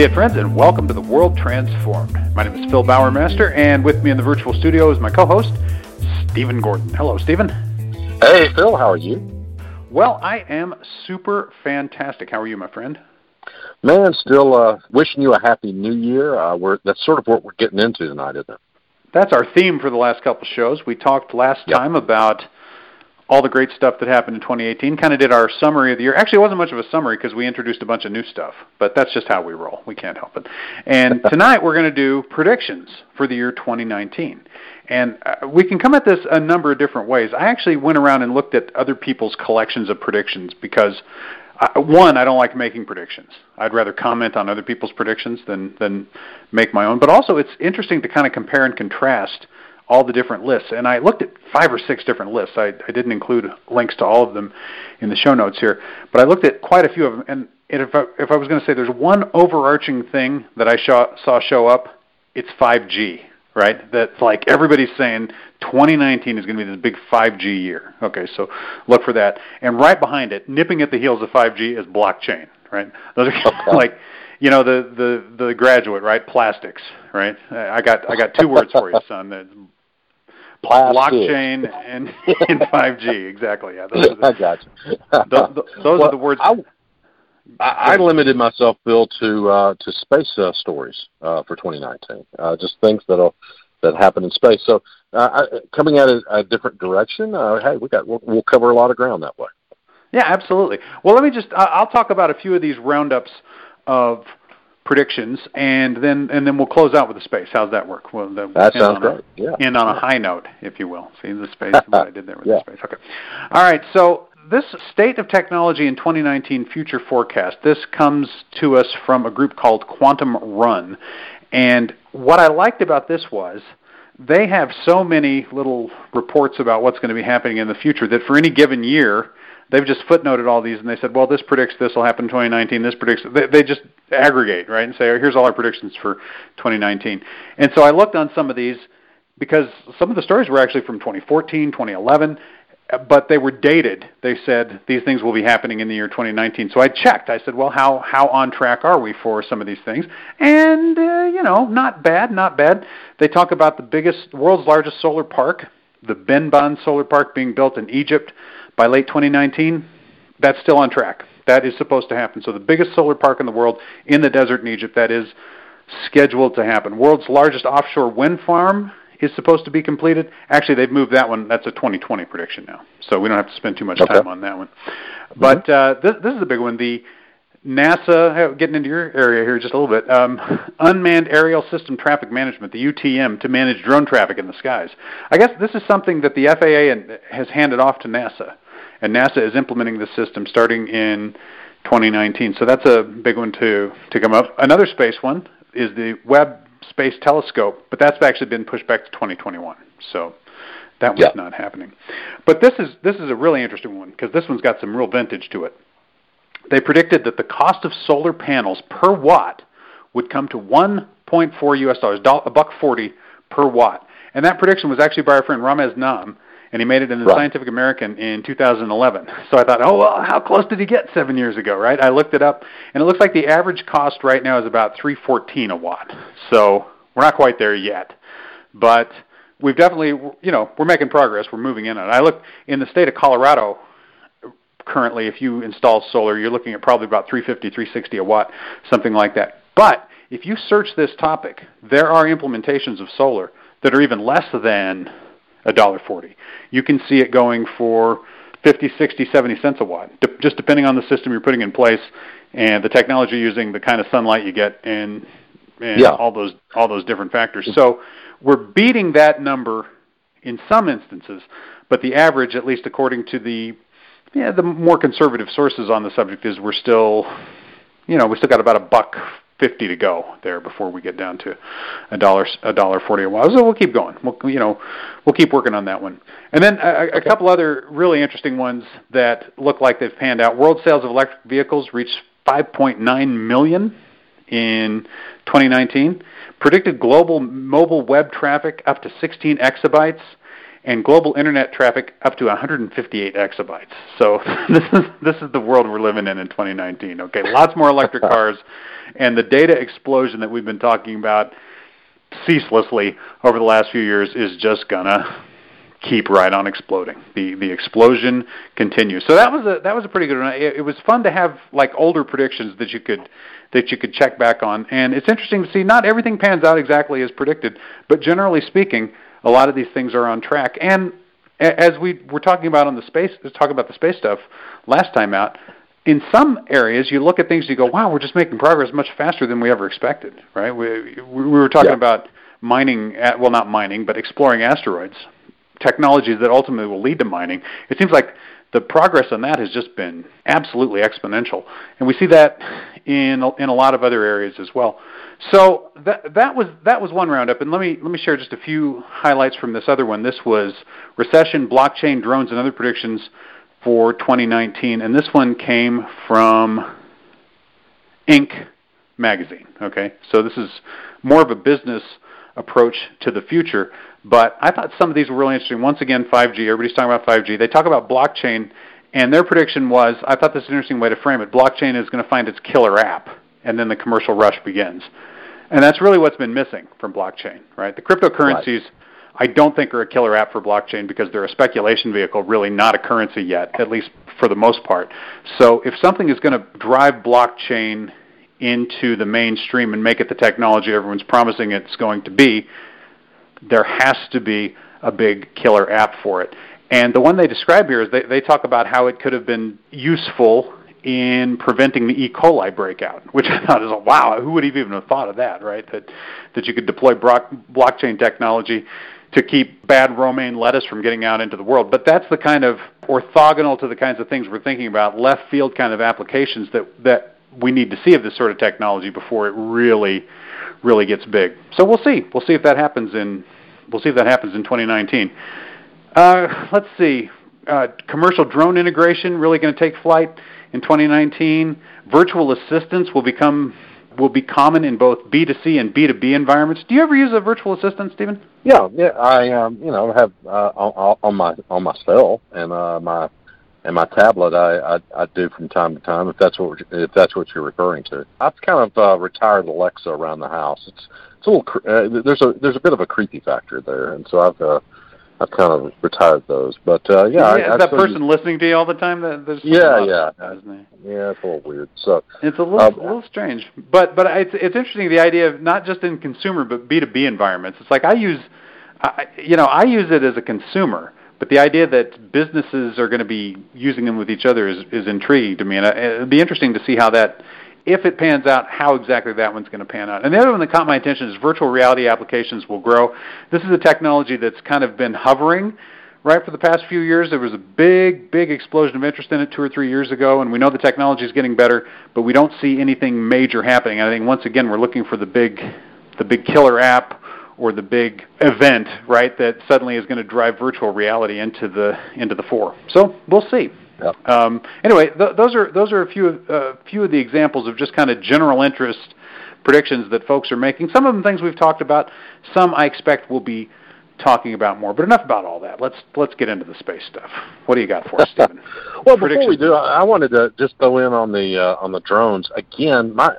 It, friends, and welcome to the World Transformed. My name is Phil Bowermaster, and with me in the virtual studio is my co-host, Stephen Gordon. Hello, Stephen. Hey, Phil. How are you? Well, I am super fantastic. How are you, my friend? Man, still uh, wishing you a happy New Year. Uh, we're that's sort of what we're getting into tonight, isn't it? That's our theme for the last couple shows. We talked last Yep. time about all the great stuff that happened in 2018. Kind of did our summary of the year. Actually, it wasn't much of a summary because we introduced a bunch of new stuff, but that's just how we roll. We can't help it. And tonight we're going to do predictions for the year 2019. And uh, we can come at this a number of different ways. I actually went around and looked at other people's collections of predictions because uh, one, I don't like making predictions. I'd rather comment on other people's predictions than than make my own. But also, it's interesting to kind of compare and contrast all the different lists. And I looked at five or six different lists. I, I didn't include links to all of them in the show notes here, but I looked at quite a few of them. And if I, if I was going to say there's one overarching thing that I saw, saw show up, it's 5G. Right? That's like everybody's saying 2019 is going to be this big 5G year. Okay, so look for that. And right behind it, nipping at the heels of 5G is blockchain. Right? Those are like you know the the the graduate right plastics right i got i got two words for you son Plastic. blockchain and and 5g exactly yeah those are I the, got you. those, those Well, are the words I, I, I limited myself, Bill, to uh, to space uh, stories uh, for 2019. Uh, just things that'll that happen in space. So, uh, I, coming at a, a different direction. Uh, hey, we got we'll, we'll cover a lot of ground that way. Yeah, absolutely. Well, let me just I'll talk about a few of these roundups of predictions, and then and then we'll close out with the space. How's that work? Well, the, That sounds on a- great. Yeah. end on a high note, if you will. See the space, what I did there with Yeah. the space. Okay. All right. So this state of technology in 2019 future forecast. This comes to us from a group called Quantum Run, and what I liked about this was they have so many little reports about what's going to be happening in the future that for any given year. They've just footnoted all these, and they said, "Well, this predicts this will happen in 2019. This predicts." They, they just aggregate, right, and say, "Here's all our predictions for 2019." And so I looked on some of these, because some of the stories were actually from 2014, 2011, uh, but they were dated. They said these things will be happening in the year 2019. So I checked. I said, well, how how on track are we for some of these things? And uh, you know, not bad, not bad. They talk about the biggest, world's largest solar park, the Benban Solar Park, being built in Egypt by late 2019. That's still on track. That is supposed to happen. So the biggest solar park in the world in the desert in Egypt. That is scheduled to happen. World's largest offshore wind farm is supposed to be completed. Actually, they've moved that one. That's a 2020 prediction now, so we don't have to spend too much Okay. time on that one. But uh, this, this is a big one. The NASA, getting into your area here just a little bit, um, unmanned aerial system traffic management, the UTM, to manage drone traffic in the skies. I guess this is something that the FAA and- has handed off to NASA, and NASA is implementing the system starting in 2019. So that's a big one to to come up. Another space one is the Webb Space Telescope, but that's actually been pushed back to 2021. So that one's Yeah. not happening. But this is this is a really interesting one because this one's got some real vintage to it. They predicted that the cost of solar panels per watt would come to 1.4 U.S. dollars, a buck forty per watt, and that prediction was actually by our friend Ramez Naam, and he made it in the Right. Scientific American in 2011. So I thought, oh well, how close did he get seven years ago, right? I looked it up, and it looks like the average cost right now is about 314 a watt. So we're not quite there yet, but we've definitely, you know, we're making progress. We're moving in on it. I look in the state of Colorado currently if you install solar you're looking at probably about 350 360 a watt something like that but if you search this topic there are implementations of solar that are even less than a dollar 40 you can see it going for 50 60 70 cents a watt. De- just depending on the system you're putting in place and the technology you're using the kind of sunlight you get and and Yeah. all those all those different factors. So we're beating that number in some instances but the average at least according to the yeah, the more conservative sources on the subject is we're still, you know, we still got about a buck fifty to go there before we get down to a dollar a dollar forty a while. So we'll keep going. We'll you know, we'll keep working on that one. And then a, a couple other really interesting ones that look like they've panned out. World sales of electric vehicles reached 5.9 million in 2019. Predicted global mobile web traffic up to 16 exabytes and global internet traffic up to 158 exabytes. So this is this is the world we're living in in 2019. Okay, lots more electric cars, and the data explosion that we've been talking about ceaselessly over the last few years is just gonna keep right on exploding. The the explosion continues. So that was a that was a pretty good one. It, it was fun to have like older predictions that you could that you could check back on, and it's interesting to see not everything pans out exactly as predicted, but generally speaking, a lot of these things are on track. And as we were talking about on the space talking about the space stuff last time out, in some areas you look at things and you go, wow, we're just making progress much faster than we ever expected, right? We we were talking yeah. about mining, well, not mining, but exploring asteroids technologies that ultimately will lead to mining, it seems like the progress on that has just been absolutely exponential, and we see that in in a lot of other areas as well. So that that was that was one roundup, and let me let me share just a few highlights from this other one. This was recession, blockchain, drones, and other predictions for 2019, and this one came from Inc. magazine. Okay, so this is more of a business approach to the future. But I thought some of these were really interesting. Once again, 5G. Everybody's talking about 5G. They talk about blockchain, and their prediction was I thought this is an interesting way to frame it. Blockchain is going to find its killer app, and then the commercial rush begins. And that's really what's been missing from blockchain, right? The cryptocurrencies, right. I don't think are a killer app for blockchain because they're a speculation vehicle, really not a currency yet, at least for the most part. So if something is going to drive blockchain into the mainstream and make it the technology everyone's promising it's going to be, there has to be a big killer app for it. And the one they describe here is they, they talk about how it could have been useful in preventing the E. coli breakout, which I thought is wow. Who would have even have thought of that, right? That that you could deploy blockchain technology to keep bad romaine lettuce from getting out into the world. But that's the kind of orthogonal to the kinds of things we're thinking about, left field kind of applications that that we need to see of this sort of technology before it really, really gets big. So we'll see. We'll see if that happens in we'll see if that happens in 2019. Uh, let's see. Uh, commercial drone integration really going to take flight in 2019. Virtual assistants will become will be common in both B2C and B2B environments. Do you ever use a virtual assistant, Stephen? Yeah, yeah. I um, you know have uh, on, on my on my cell and uh, my and my tablet I, I I do from time to time if that's what if that's what you're referring to. I've kind of uh, retired Alexa around the house. It's it's a little uh, there's a there's a bit of a creepy factor there, and so I've uh, I've kind of retired those. But uh, yeah, yeah I, is that person listening to you all the time? That there's yeah, yeah, yeah. It's a little weird. So it's a little um, a little strange, but but it's it's interesting the idea of not just in consumer but B two B environments. It's like I use, I, you know, I use it as a consumer but the idea that businesses are going to be using them with each other is, is intriguing to me, and it'd be interesting to see how that, if it pans out, how exactly that one's going to pan out. And the other one that caught my attention is virtual reality applications will grow. This is a technology that's kind of been hovering right for the past few years. There was a big, big explosion of interest in it two or three years ago, and we know the technology is getting better, but we don't see anything major happening. I think once again we're looking for the big, the big killer app or the big event, right, that suddenly is going to drive virtual reality into the into the fore. So we'll see. Um, anyway, th- those are those are a few a uh, few of the examples of just kind of general interest predictions that folks are making. Some of them things we've talked about. Some I expect will be talking about more. But enough about all that. Let's let's get into the space stuff. What do you got for us, Stephen? well, before we do, I wanted to just go in on the uh, on the drones again. My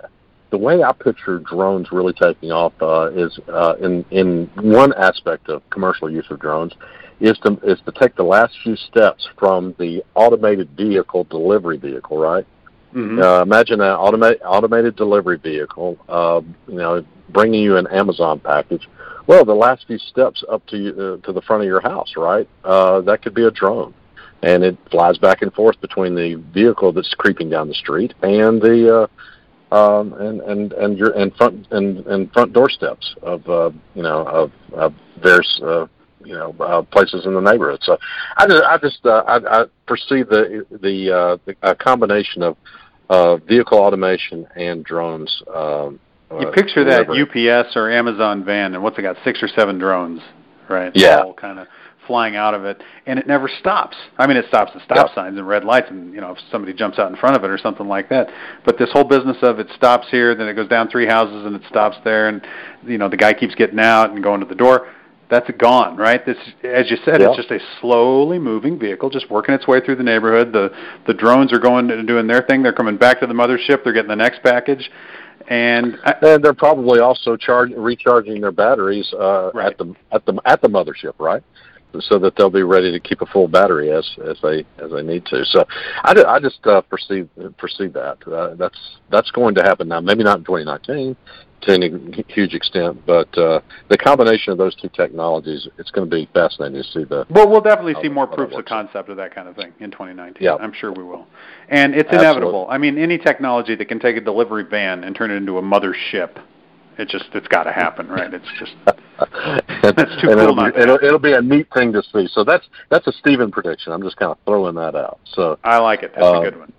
the way I picture drones really taking off uh, is uh, in in one aspect of commercial use of drones is to is to take the last few steps from the automated vehicle delivery vehicle, right? Mm-hmm. Uh, imagine an automated automated delivery vehicle, uh, you know, bringing you an Amazon package. Well, the last few steps up to you, uh, to the front of your house, right? Uh, that could be a drone, and it flies back and forth between the vehicle that's creeping down the street and the uh, um, and and and your and front and and front doorsteps of uh, you know of, of various uh, you know uh, places in the neighborhood. So I just I just uh, I, I perceive the the, uh, the a combination of uh, vehicle automation and drones. Um, you picture that UPS or Amazon van, and what's it got? Six or seven drones, right? Yeah. All kind of flying out of it, and it never stops. I mean, it stops at stop yep. signs and red lights, and you know, if somebody jumps out in front of it or something like that. But this whole business of it stops here, then it goes down three houses and it stops there, and you know, the guy keeps getting out and going to the door. that's gone, right? This, as you said, Yeah. it's just a slowly moving vehicle, just working its way through the neighborhood. The the drones are going and doing their thing. They're coming back to the mothership. They're getting the next package, and I, And they're probably also charge, recharging their batteries uh, Right. at the at the at the mothership, right? So that they'll be ready to keep a full battery as as they as they need to. So I, I just uh, perceive perceive that uh, that's that's going to happen now. Maybe not in 2019 to any huge extent, but uh, the combination of those two technologies, it's going to be fascinating to see the well, we'll definitely see more proofs of concept of that kind of thing in 2019. Yeah. I'm sure we will, and it's Absolutely. inevitable. I mean, any technology that can take a delivery van and turn it into a mothership, it just it's got to happen, right? It's just that's too cool it'll, be, it'll, it'll be a neat thing to see. So that's that's a Stephen prediction. I'm just kind of throwing that out. So I like it. That's Um, a good one.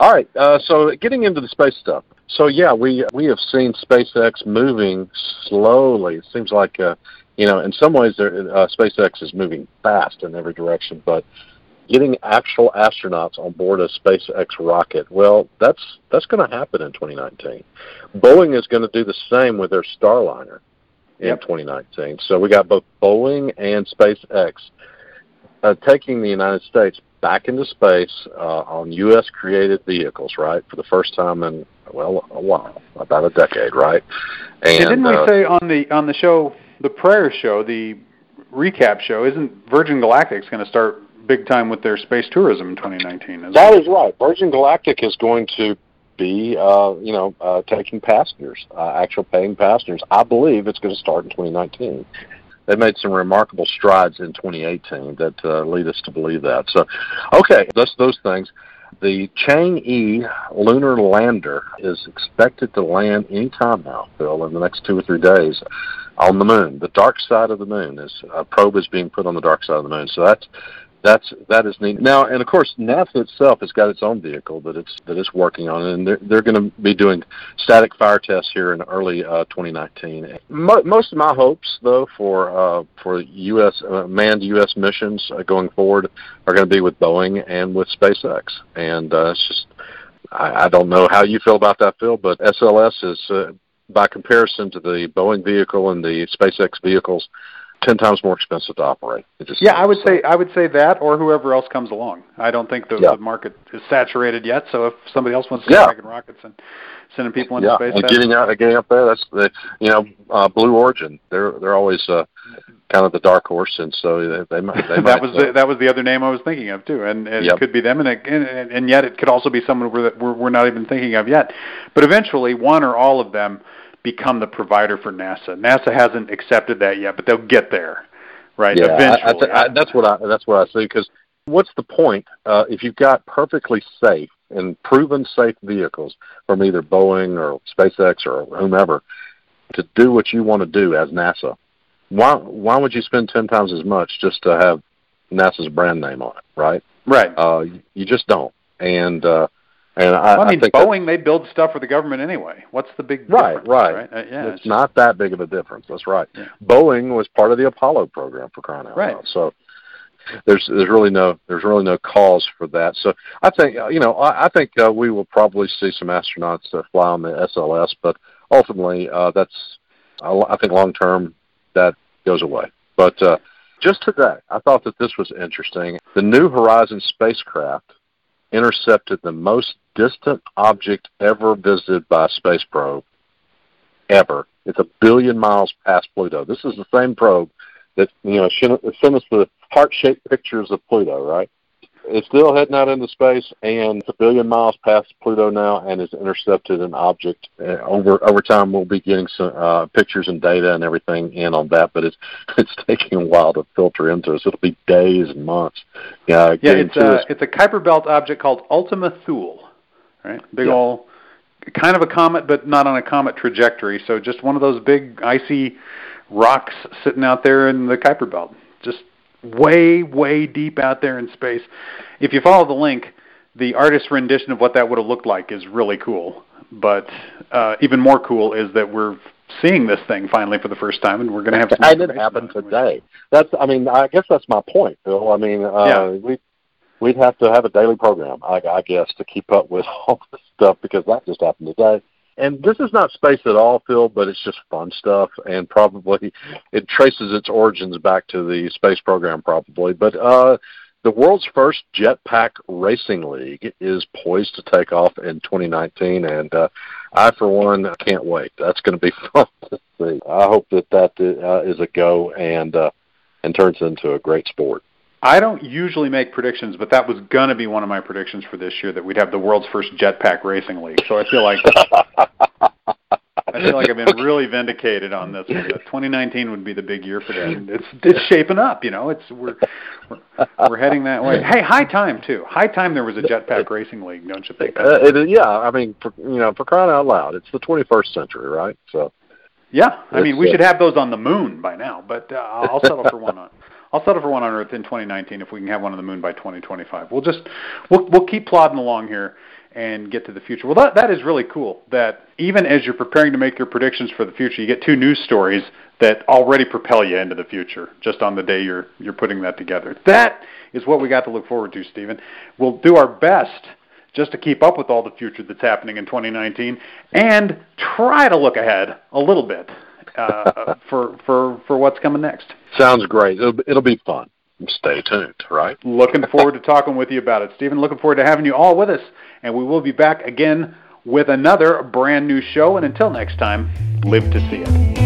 All right. Uh, so getting into the space stuff. So yeah, we we have seen SpaceX moving slowly. It seems like uh, you know, in some ways, uh, SpaceX is moving fast in every direction. But getting actual astronauts on board a SpaceX rocket, well, that's that's going to happen in 2019. Boeing is going to do the same with their Starliner in Yep. 2019. So we got both Boeing and SpaceX uh, taking the United States back into space uh, on U.S. created vehicles, right, for the first time in well a while, about a decade, right? And Yeah, didn't we uh, say on the on the show, the prayer show, the recap show, isn't Virgin Galactic's going to start big time with their space tourism in 2019? Isn't that it? is right. Virgin Galactic is going to be, uh, you know, uh, taking passengers, uh, actual paying passengers. I believe it's going to start in 2019. They made some remarkable strides in 2018 that uh, lead us to believe that. So, okay, that's those things. The Chang'e lunar lander is expected to land anytime now, Phil, in the next two or three days on the moon. The dark side of the moon is a probe is being put on the dark side of the moon. So that's that's that is neat. Now, and of course, NASA itself has got its own vehicle that it's that it's working on, and they're they're going to be doing static fire tests here in early uh, 2019. Mo- most of my hopes, though, for uh, for U.S. Uh, manned U.S. missions uh, going forward are going to be with Boeing and with SpaceX, and uh, it's just I, I don't know how you feel about that, Phil, but SLS is. Uh, by comparison to the Boeing vehicle and the SpaceX vehicles, ten times more expensive to operate. Yeah, I would seems, say I would say that, or whoever else comes along. I don't think the, Yeah. the market is saturated yet. So if somebody else wants to Yeah. start rockets and sending people into yeah, space, and getting out, getting up there. That's the you know uh, Blue Origin. They're they're always uh, kind of the dark horse, and so they, they might. They that might, was uh, the, that was the other name I was thinking of too, and, and Yep. it could be them, and, it, and and yet it could also be someone we're, we're we're not even thinking of yet. But eventually, one or all of them become the provider for NASA. NASA hasn't accepted that yet, but they'll get there, right? yeah, I, I, eventually, th- I, that's what I that's what I see. Because what's the point uh, if you've got perfectly safe and proven safe vehicles from either Boeing or SpaceX or whomever to do what you want to do as NASA? Why why would you spend ten times as much just to have NASA's brand name on it, right? right. Uh, you, you just don't. And uh, and I, well, I mean, think that- Boeing they build stuff for the government anyway. What's the big Right, difference, right. right? Uh, yeah, it's not that big of a difference. That's right. Yeah. Boeing was part of the Apollo program for crying out Right. loud. So there's there's really no there's really no cause for that. So I think uh, you know I, I think uh, we will probably see some astronauts uh, fly on the SLS, but ultimately uh, that's I, I think long term that goes away. But uh, just today, I thought that this was interesting. The New Horizons spacecraft intercepted the most distant object ever visited by a space probe ever. It's a billion miles past Pluto. This is the same probe that you know sent us the heart-shaped pictures of Pluto, right? It's still heading out into space, and it's a billion miles past Pluto now, and has intercepted an object. Uh, over over time, we'll be getting some uh, pictures and data and everything in on that, but it's it's taking a while to filter into us. It'll be days and months. Yeah, Yeah, it's a it's a Kuiper Belt object called Ultima Thule, right? Big Yeah. ol' kind of a comet, but not on a comet trajectory. So just one of those big icy rocks sitting out there in the Kuiper Belt, just way way deep out there in space. If you follow the link, the artist's rendition of what that would have looked like is really cool. But uh, even more cool is that we're seeing this thing finally for the first time, and we're going to have some. And it happened today. That's, I mean, I guess that's my point, Phil. I mean, uh, Yeah. we we'd have to have a daily program, I, I guess, to keep up with all this stuff because that just happened today. and this is not space at all, Phil, but it's just fun stuff, and probably it traces its origins back to the space program, probably. But uh, the world's first jetpack racing league is poised to take off in 2019, and uh, I, for one, can't wait. That's going to be fun to see. I hope that that uh, is a go and uh, and turns into a great sport. I don't usually make predictions, but that was going to be one of my predictions for this year that we'd have the world's first jetpack racing league. So I feel like I feel like I've been really vindicated on this. One. 2019 would be the big year for that. It's it's shaping up, you know. It's we're we're, we're heading that way. Hey, high time too. High time there was a jetpack racing league, don't you think? Uh, it, yeah, I mean, for, you know, for crying out loud, it's the 21st century, right? So. Yeah, I mean, we should have those on the moon by now, but uh, I'll settle for one on. I'll settle for one on Earth in 2019 if we can have one on the moon by 2025. We'll just we'll we'll keep plodding along here and get to the future. Well, that that is really cool. That even as you're preparing to make your predictions for the future, you get two news stories that already propel you into the future just on the day you're you're putting that together. That is what we got to look forward to, Stephen. We'll do our best just to keep up with all the future that's happening in 2019 and try to look ahead a little bit uh, for for for what's coming next. Sounds great. It'll, it'll be fun. Stay tuned, right? Looking forward to talking with you about it, Stephen. Looking forward to having you all with us, and we will be back again with another brand new show. And until next time, live to see it.